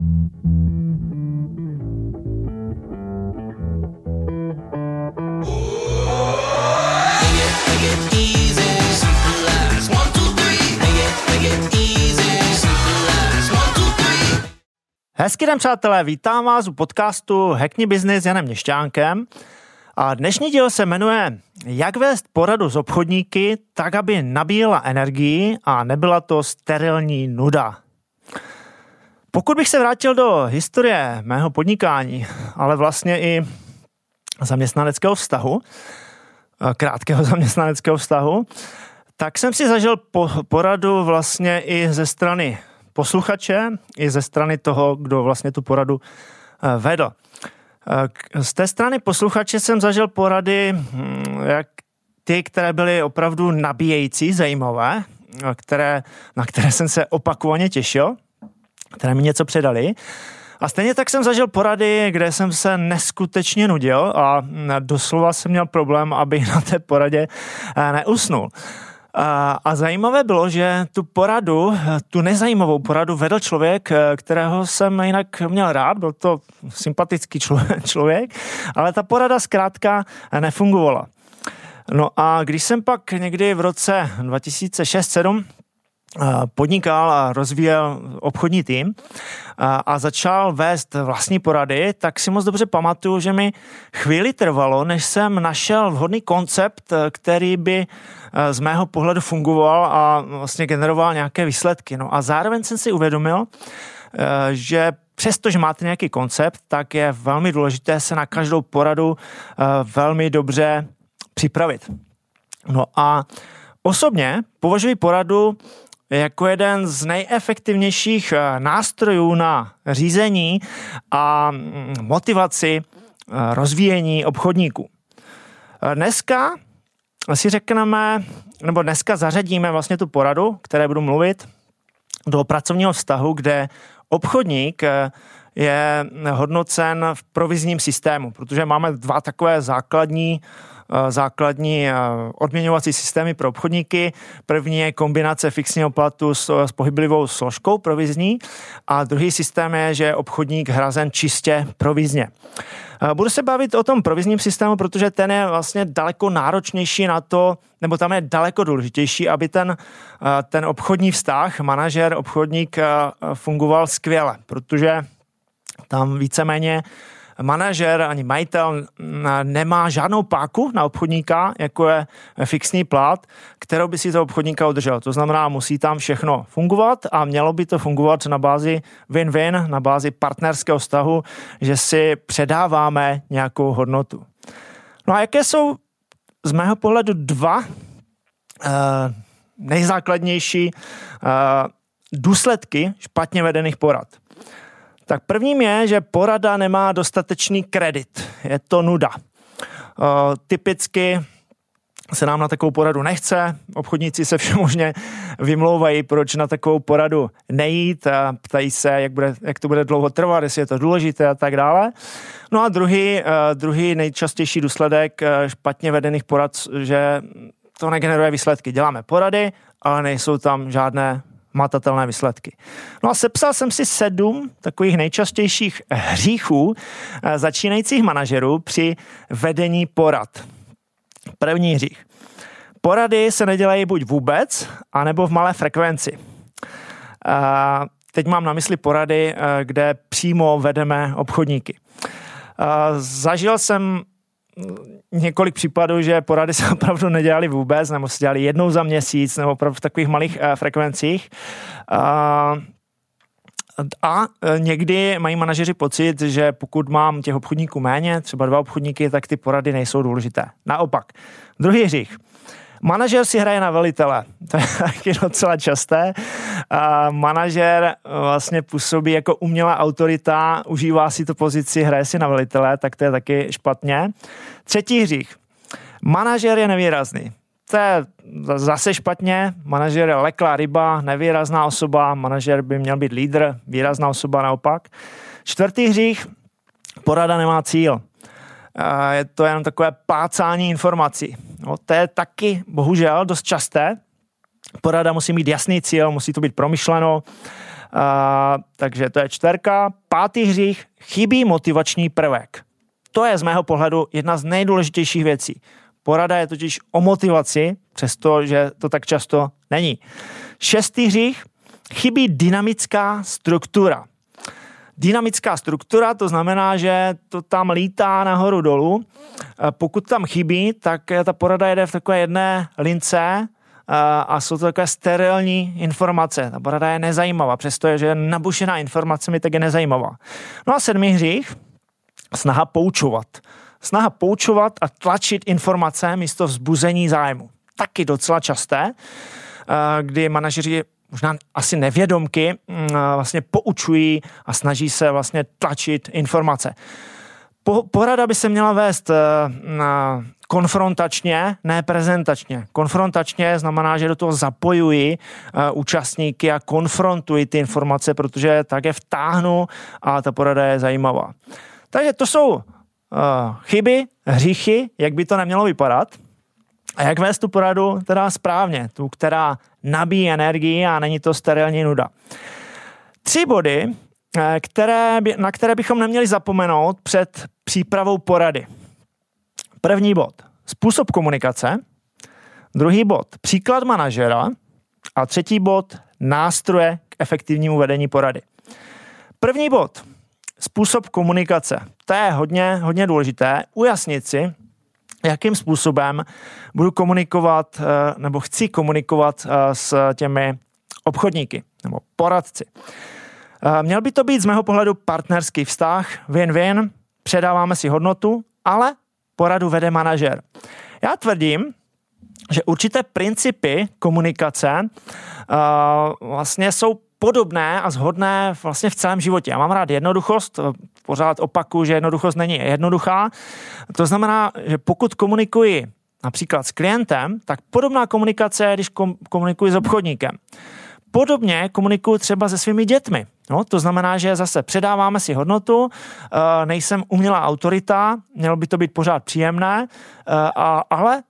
Hezký den, přátelé, vítám vás u podcastu Hackni Business s Janem Měšťánkem. A dnešní díl se jmenuje Jak vést poradu s obchodníky tak, aby nabíjela energii a nebyla to sterilní nuda. Pokud bych se vrátil do historie mého podnikání, ale vlastně i zaměstnaneckého vztahu, krátkého zaměstnaneckého vztahu, tak jsem si zažil poradu vlastně i ze strany posluchače i ze strany toho, kdo vlastně tu poradu eh, vedl. Eh, z té strany posluchače jsem zažil porady, hm, jak ty, které byly opravdu nabíjející, zajímavé, eh, které, na které jsem se opakovaně těšil, které mi něco předali. A stejně tak jsem zažil porady, kde jsem se neskutečně nudil a doslova jsem měl problém, aby na té poradě neusnul. A, a zajímavé bylo, že tu poradu, tu nezajímavou poradu vedl člověk, kterého jsem jinak měl rád, byl to sympatický člověk, ale ta porada zkrátka nefungovala. No a když jsem pak někdy v roce 2006-2007 podnikal a rozvíjel obchodní tým a začal vést vlastní porady, tak si moc dobře pamatuju, že mi chvíli trvalo, než jsem našel vhodný koncept, který by z mého pohledu fungoval a vlastně generoval nějaké výsledky. No a zároveň jsem si uvědomil, že přestože máte nějaký koncept, tak je velmi důležité se na každou poradu velmi dobře připravit. No a osobně považuji poradu jako jeden z nejefektivnějších eh, nástrojů na řízení a mm, motivaci eh, rozvíjení obchodníků. Eh, dneska si řekneme, nebo dneska zařadíme vlastně tu poradu, které budu mluvit, do pracovního vztahu, kde obchodník je hodnocen v provizním systému, protože máme dva takové základní Eh, základní eh, odměňovací systémy pro obchodníky. První je kombinace fixního platu s, s pohyblivou složkou provizní a druhý systém je, že je obchodník hrazen čistě provizně. Eh, budu se bavit o tom provizním systému, protože ten je vlastně daleko náročnější na to, nebo tam je daleko důležitější, aby ten, ten obchodní vztah, manažer, obchodník fungoval skvěle, protože tam víceméně manažer ani majitel nemá žádnou páku na obchodníka, jako je fixní plat, kterou by si to obchodníka udržel. To znamená, musí tam všechno fungovat a mělo by to fungovat na bázi win-win, na bázi partnerského vztahu, že si předáváme nějakou hodnotu. No a jaké jsou z mého pohledu dva uh, nejzákladnější uh, důsledky špatně vedených porad? Tak prvním je, že porada nemá dostatečný kredit. Je to nuda. Uh, typicky se nám na takovou poradu nechce, obchodníci se všemožně vymlouvají, proč na takovou poradu nejít a ptají se, jak, bude, jak to bude dlouho trvat, jestli je to důležité a tak dále. No a druhý, uh, druhý nejčastější důsledek uh, špatně vedených porad, že to negeneruje výsledky. Děláme porady, ale nejsou tam žádné matatelné výsledky. No a sepsal jsem si sedm takových nejčastějších hříchů eh, začínajících manažerů při vedení porad. První hřích. Porady se nedělají buď vůbec, anebo v malé frekvenci. A teď mám na mysli porady, eh, kde přímo vedeme obchodníky. Zažil jsem několik případů, že porady se opravdu nedělali vůbec, nebo se dělali jednou za měsíc, nebo opravdu v takových malých uh, frekvencích. Uh, a eh, někdy mají manažeři pocit, že pokud mám těch obchodníků méně, třeba dva obchodníky, tak ty porady nejsou důležité. Naopak. Druhý hřích. Manažer si hraje na velitele. To je taky docela časté. Manažer vlastně působí jako umělá autorita, užívá si tu pozici, hraje si na velitele, tak to je taky špatně. Třetí hřích. Manažer je nevýrazný. To je zase špatně. Manažer je leklá ryba, nevýrazná osoba. Manažer by měl být lídr, výrazná osoba naopak. Čtvrtý hřích. Porada nemá cíl je to jenom takové pácání informací. No, to je taky bohužel dost časté. Porada musí mít jasný cíl, musí to být promyšleno takže to je čtverka. Pátý hřích, chybí motivační prvek. To je z mého pohledu jedna z nejdůležitějších věcí. Porada je totiž o motivaci, přestože to tak často není. Šestý hřích, chybí dynamická struktura. Dynamická struktura, to znamená, že to tam lítá nahoru dolů. Pokud tam chybí, tak ta porada jede v takové jedné lince a jsou to takové sterilní informace. Ta porada je nezajímavá, přestože je nabušená informacemi, tak je nezajímavá. No a sedmý hřích, snaha poučovat. Snaha poučovat a tlačit informace místo vzbuzení zájmu. Taky docela časté, kdy manažeři možná asi nevědomky mm, vlastně poučují a snaží se vlastně tlačit informace. Po, porada by se měla vést na konfrontačně, ne prezentačně. Konfrontačně znamená, že do toho zapojuji uh, účastníky a konfrontuji ty informace, protože tak je vtáhnu a ta porada je zajímavá. Takže to jsou uh, chyby, hříchy, jak by to nemělo vypadat. A jak vést tu poradu teda správně, tu, která nabíjí energii a není to sterilní nuda. Tři body, eh, které, na které bychom neměli zapomenout před přípravou porady. První bod, způsob komunikace. Druhý bod, příklad manažera. A třetí bod, nástroje k efektivnímu vedení porady. První bod, způsob komunikace. To je hodně, hodně důležité. Ujasnit si, jakým způsobem budu komunikovat eh, nebo chci komunikovat eh, s těmi obchodníky nebo poradci. Eh, měl by to být z mého pohledu partnerský vztah, win-win, předáváme si hodnotu, ale poradu vede manažer. Já tvrdím, že určité principy komunikace uh, vlastně jsou podobné a zhodné vlastně v celém životě. Já mám rád jednoduchost, pořád opaku, že jednoduchost není jednoduchá. To znamená, že pokud komunikuji například s klientem, tak podobná komunikace je, když komunikuji s obchodníkem. Podobně komunikuji třeba se svými dětmi. No, to znamená, že zase předáváme si hodnotu, eh, nejsem umělá autorita, mělo by to být pořád příjemné, eh, ale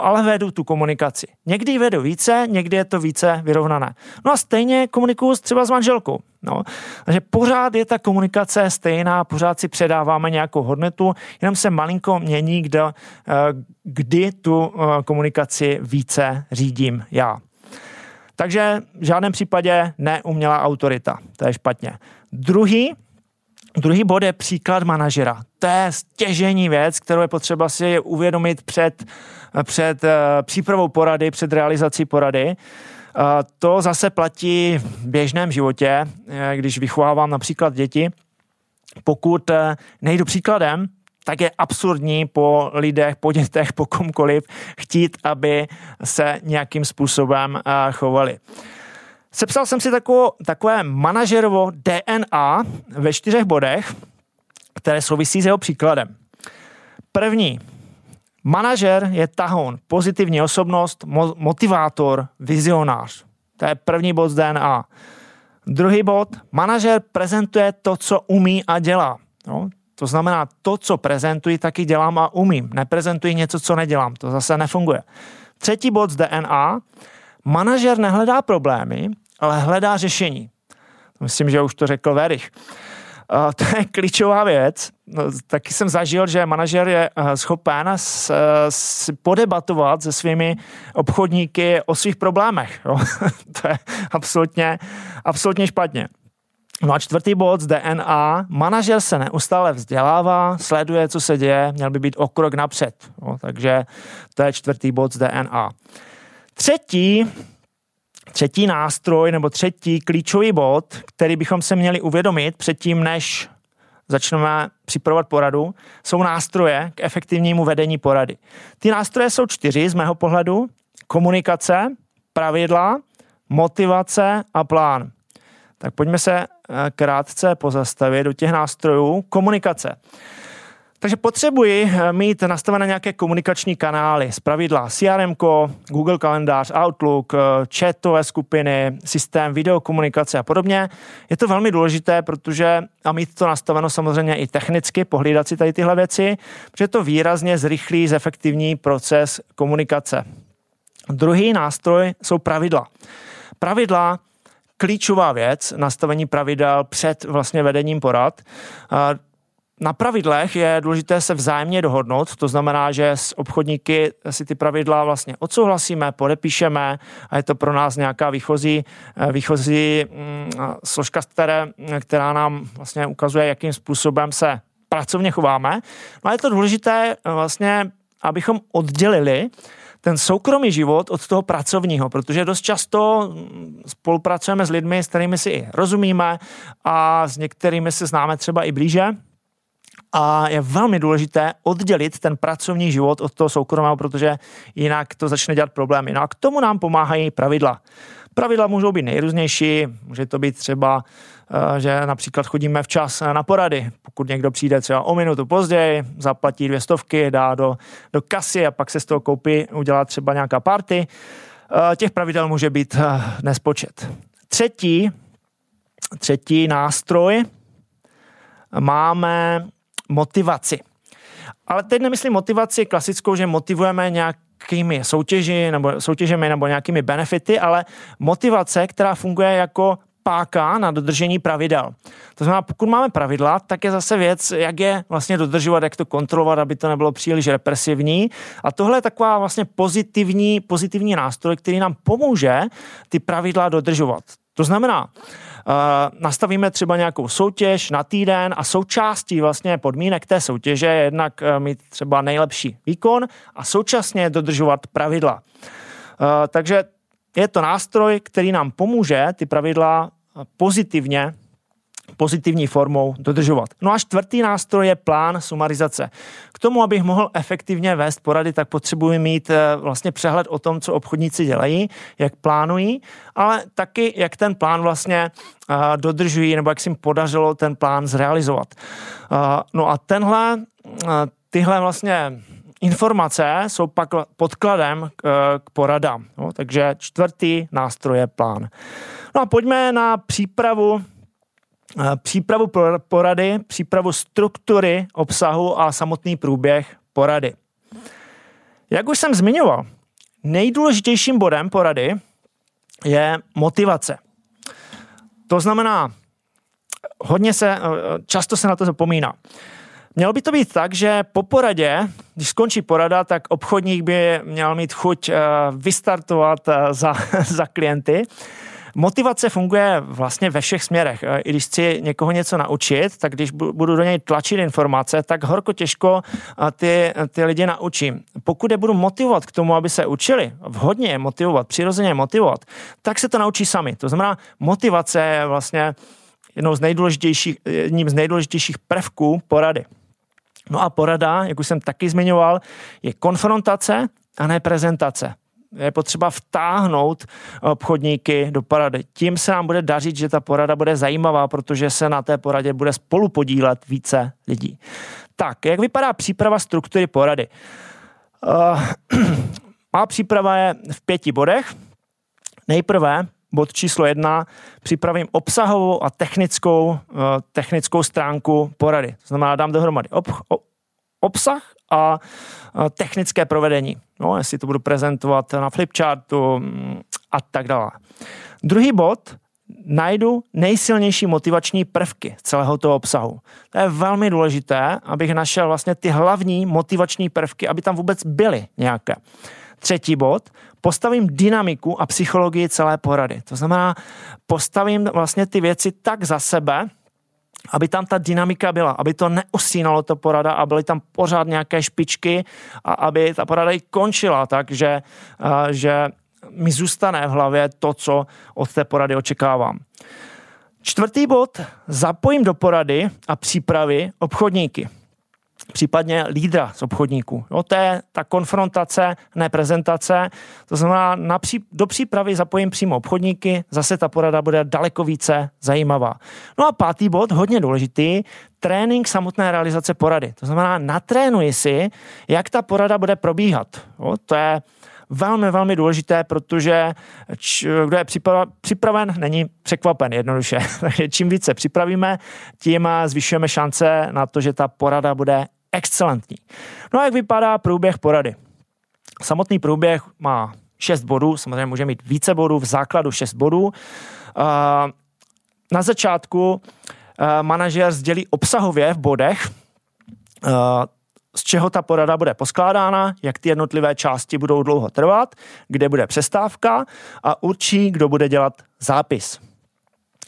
ale vedu tu komunikaci. Někdy vedu více, někdy je to více vyrovnané. No a stejně komunikuju třeba s manželkou. No. Takže pořád je ta komunikace stejná, pořád si předáváme nějakou hodnotu, jenom se malinko mění, kdy, eh, kdy tu komunikaci více řídím já. Takže v žádném případě neumělá autorita. To je špatně. Druhý, druhý bod je příklad manažera. To je stěžení věc, kterou je potřeba si uvědomit před, před uh, přípravou porady, před realizací porady. Uh, to zase platí v běžném životě, eh, když vychovávám například děti. Pokud nejdu příkladem, tak je absurdní po lidech, po dětech, po komkoliv chtít, aby se nějakým způsobem eh, chovali. Sepsal jsem si takové, takové manažerovo DNA ve čtyřech bodech, které souvisí s jeho příkladem. První. Manažer je tahoun, pozitivní osobnost, motivátor, vizionář. To je první bod z DNA. Druhý bod. Manažer prezentuje to, co umí a dělá. No, to znamená, to, co prezentuji, taky dělám a umím. Neprezentuji něco, co nedělám. To zase nefunguje. Třetí bod z DNA. Manažer nehledá problémy, ale hledá řešení. Myslím, že už to řekl Verich. To je klíčová věc. No, taky jsem zažil, že manažer je uh, schopen uh, s podebatovat se svými obchodníky o svých problémech. Jo? to je absolutně, absolutně špatně. No a čtvrtý bod z DNA, manažer se neustále vzdělává, sleduje, co se děje, měl by být o krok napřed. No, takže to je čtvrtý bod z DNA. Třetí, třetí nástroj nebo třetí klíčový bod, který bychom se měli uvědomit předtím, než začneme připravovat poradu, jsou nástroje k efektivnímu vedení porady. Ty nástroje jsou čtyři z mého pohledu. Komunikace, pravidla, motivace a plán. Tak pojďme se eh, krátce pozastavit do těch nástrojů komunikace. Takže potřebuji eh, mít nastavené nějaké komunikační kanály, z pravidla CRM, Google kalendář, Outlook, eh, chatové skupiny, systém videokomunikace a podobně. Je to velmi důležité, protože a mít to nastaveno samozřejmě i technicky, pohlídat si tady tyhle věci, protože to výrazně zrychlí zefektivní proces komunikace. Druhý nástroj jsou pravidla. Pravidla klíčová věc, nastavení pravidel před vlastně vedením porad. Na pravidlech je důležité se vzájemně dohodnout, to znamená, že s obchodníky si ty pravidla vlastně odsouhlasíme, podepíšeme a je to pro nás nějaká výchozí, výchozí mm, složka, které, která nám vlastně ukazuje, jakým způsobem se pracovně chováme. No a je to důležité vlastně, abychom oddělili ten soukromý život od toho pracovního, protože dost často spolupracujeme s lidmi, s kterými si i rozumíme a s některými se známe třeba i blíže. A je velmi důležité oddělit ten pracovní život od toho soukromého, protože jinak to začne dělat problémy. No a k tomu nám pomáhají pravidla. Pravidla můžou být nejrůznější, může to být třeba, eh, že například chodíme včas na porady. Pokud někdo přijde třeba o minutu později, zaplatí dvě stovky, dá do, do kasy a pak se z toho koupí, udělá třeba nějaká party. Eh, těch pravidel může být eh, nespočet. Třetí, třetí nástroj máme motivaci. Ale teď nemyslím motivaci klasickou, že motivujeme nějak nějakými soutěži nebo soutěžemi nebo nějakými benefity, ale motivace, která funguje jako páka na dodržení pravidel. To znamená, pokud máme pravidla, tak je zase věc, jak je vlastně dodržovat, jak to kontrolovat, aby to nebylo příliš represivní. A tohle je taková vlastně pozitivní, pozitivní nástroj, který nám pomůže ty pravidla dodržovat. To znamená, Eh, nastavíme třeba nějakou soutěž na týden a součástí vlastně podmínek té soutěže je jednak eh, mít třeba nejlepší výkon a současně dodržovat pravidla. Eh, takže je to nástroj, který nám pomůže ty pravidla pozitivně pozitivní formou dodržovat. No a čtvrtý nástroj je plán sumarizace. K tomu, abych mohl efektivně vést porady, tak potřebuji mít eh, vlastně přehled o tom, co obchodníci dělají, jak plánují, ale taky, jak ten plán vlastně eh, dodržují, nebo jak se jim podařilo ten plán zrealizovat. Eh, no a tenhle, tyhle vlastně informace jsou pak podkladem k, poradám. No, takže čtvrtý nástroj je plán. No a pojďme na přípravu přípravu porady, přípravu struktury obsahu a samotný průběh porady. Jak už jsem zmiňoval, nejdůležitějším bodem porady je motivace. To znamená, hodně se, eh, často se na to zapomíná. Mělo by to být tak, že po poradě, když skončí porada, tak obchodník by měl mít chuť eh, vystartovat za, za klienty Motivace funguje vlastně ve všech směrech. E, I když chci někoho něco naučit, tak když budu do něj tlačit informace, tak horko těžko e, ty, ty lidi naučím. Pokud je budu motivovat k tomu, aby se učili, vhodně je motivovat, přirozeně je motivovat, tak se to naučí sami. To znamená, motivace je vlastně jednou z nejdůležitějších, jedním z nejdůležitějších prvků porady. No a porada, jak už jsem taky zmiňoval, je konfrontace a ne prezentace je potřeba vtáhnout obchodníky do porady. Tím se nám bude dařit, že ta porada bude zajímavá, protože se na té poradě bude spolu podílet více lidí. Tak, jak vypadá příprava struktury porady? Uh, má příprava je v pěti bodech. Nejprve bod číslo jedna, připravím obsahovou a technickou, uh, technickou stránku porady. To znamená, dám dohromady ob, obsah a technické provedení. No, jestli to budu prezentovat na flipchartu mm, a tak dále. Druhý bod, najdu nejsilnější motivační prvky celého toho obsahu. To je velmi důležité, abych našel vlastně ty hlavní motivační prvky, aby tam vůbec byly nějaké. Třetí bod, postavím dynamiku a psychologii celé porady. To znamená, postavím vlastně ty věci tak za sebe, aby tam ta dynamika byla, aby to neosínalo to porada a byly tam pořád nějaké špičky a aby ta porada i končila tak, že, že mi zůstane v hlavě to, co od té porady očekávám. Čtvrtý bod, zapojím do porady a přípravy obchodníky případně lídra z obchodníků. Jo, to je ta konfrontace, ne prezentace. To znamená, na pří, do přípravy zapojím přímo obchodníky, zase ta porada bude daleko více zajímavá. No a pátý bod, hodně důležitý, trénink samotné realizace porady. To znamená, natrénuji si, jak ta porada bude probíhat. Jo, to je velmi, velmi důležité, protože č, kdo je připraven, není překvapen jednoduše. Takže čím více připravíme, tím zvyšujeme šance na to, že ta porada bude excelentní. No a jak vypadá průběh porady? Samotný průběh má 6 bodů, samozřejmě může mít více bodů, v základu 6 bodů. Na začátku manažer sdělí obsahově v bodech, z čeho ta porada bude poskládána, jak ty jednotlivé části budou dlouho trvat, kde bude přestávka a určí, kdo bude dělat zápis.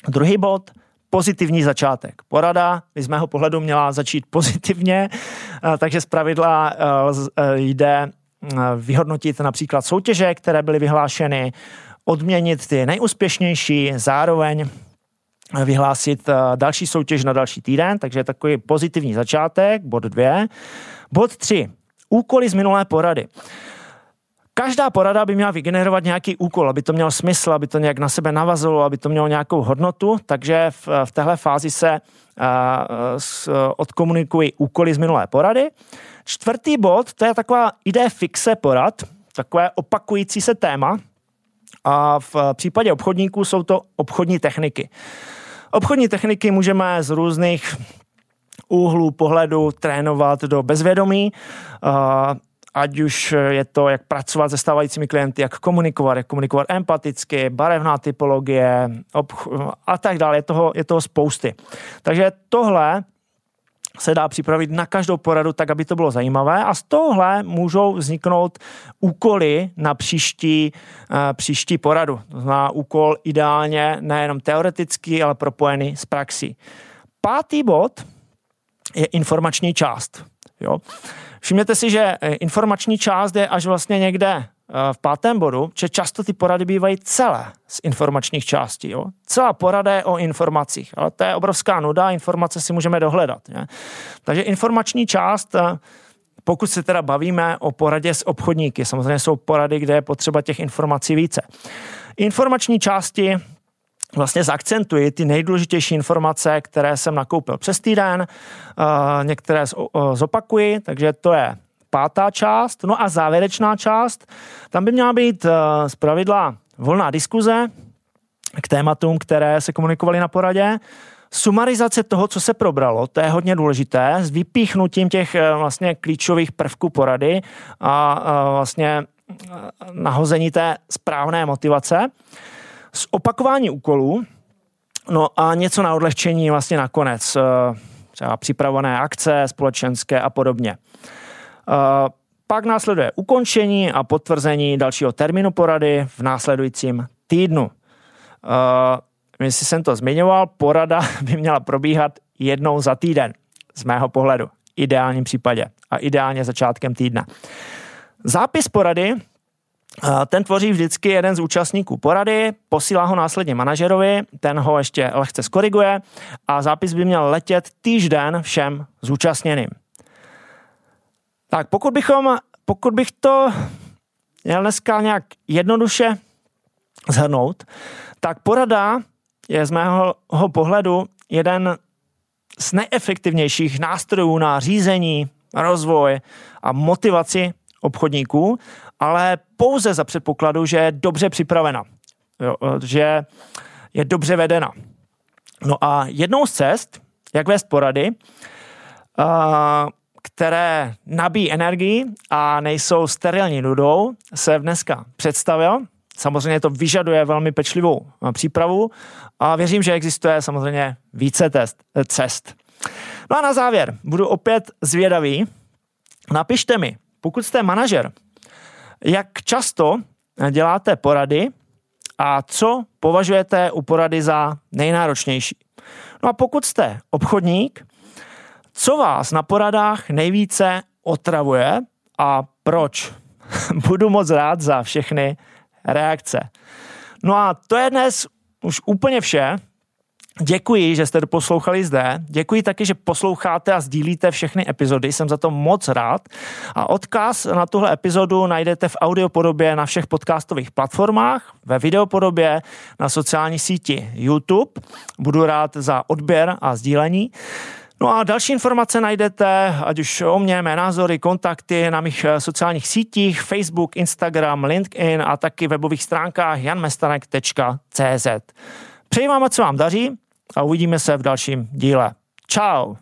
Druhý bod, pozitivní začátek. Porada by z mého pohledu měla začít pozitivně, takže z pravidla jde vyhodnotit například soutěže, které byly vyhlášeny, odměnit ty nejúspěšnější, zároveň vyhlásit další soutěž na další týden, takže takový pozitivní začátek, bod dvě. Bod tři, úkoly z minulé porady. Každá porada by měla vygenerovat nějaký úkol, aby to mělo smysl, aby to nějak na sebe navazilo, aby to mělo nějakou hodnotu, takže v, v téhle fázi se s, odkomunikují úkoly z minulé porady. Čtvrtý bod, to je taková idea fixe porad, takové opakující se téma a v případě obchodníků jsou to obchodní techniky. Obchodní techniky můžeme z různých úhlů pohledu trénovat do bezvědomí, ať už je to, jak pracovat se stávajícími klienty, jak komunikovat, jak komunikovat empaticky, barevná typologie a tak dále. Je toho, je toho spousty. Takže tohle se dá připravit na každou poradu tak, aby to bylo zajímavé a z tohle můžou vzniknout úkoly na příští, uh, příští poradu. To znamená úkol ideálně nejenom teoretický, ale propojený s praxí. Pátý bod je informační část. Jo. Všimněte si, že eh, informační část je až vlastně někde eh, v pátém bodu, že často ty porady bývají celé z informačních částí. Jo? Celá porada je o informacích, ale to je obrovská nuda, informace si můžeme dohledat. Ne? Takže informační část, eh, pokud se teda bavíme o poradě s obchodníky, samozřejmě jsou porady, kde je potřeba těch informací více. Informační části vlastně zakcentuji ty nejdůležitější informace, které jsem nakoupil přes týden, některé zopakuji, takže to je pátá část. No a závěrečná část, tam by měla být z pravidla volná diskuze k tématům, které se komunikovaly na poradě, sumarizace toho, co se probralo, to je hodně důležité, s vypíchnutím těch e, vlastně klíčových prvků porady a vlastně nahození té správné motivace opakování úkolů, no a něco na odlehčení vlastně nakonec, eh, třeba připravené akce společenské a podobně. Eh, pak následuje ukončení a potvrzení dalšího termínu porady v následujícím týdnu. Eh, jestli jsem to zmiňoval, porada by měla probíhat jednou za týden, z mého pohledu, ideálním případě a ideálně začátkem týdne. Zápis porady ten tvoří vždycky jeden z účastníků porady, posílá ho následně manažerovi, ten ho ještě lehce skoriguje a zápis by měl letět týžden všem zúčastněným. Tak pokud bychom, pokud bych to měl dneska nějak jednoduše zhrnout, tak porada je z mého pohledu jeden z nejefektivnějších nástrojů na řízení, rozvoj a motivaci obchodníků ale pouze za předpokladu, že je dobře připravena, jo, že je dobře vedena. No a jednou z cest, jak vést porady, které nabíjí energii a nejsou sterilní nudou, se dneska představil. Samozřejmě to vyžaduje velmi pečlivou přípravu a věřím, že existuje samozřejmě více test, cest. No a na závěr budu opět zvědavý. Napište mi, pokud jste manažer, jak často děláte porady a co považujete u porady za nejnáročnější? No a pokud jste obchodník, co vás na poradách nejvíce otravuje a proč? Budu moc rád za všechny reakce. No a to je dnes už úplně vše. Děkuji, že jste poslouchali zde. Děkuji taky, že posloucháte a sdílíte všechny epizody. Jsem za to moc rád. A odkaz na tuhle epizodu najdete v audiopodobě na všech podcastových platformách, ve videopodobě na sociální síti YouTube. Budu rád za odběr a sdílení. No a další informace najdete, ať už o mě, mé názory, kontakty na mých eh, sociálních sítích, Facebook, Instagram, LinkedIn a taky webových stránkách janmestanek.cz. Přeji vám, co vám daří a uvidíme se v dalším díle. Ciao!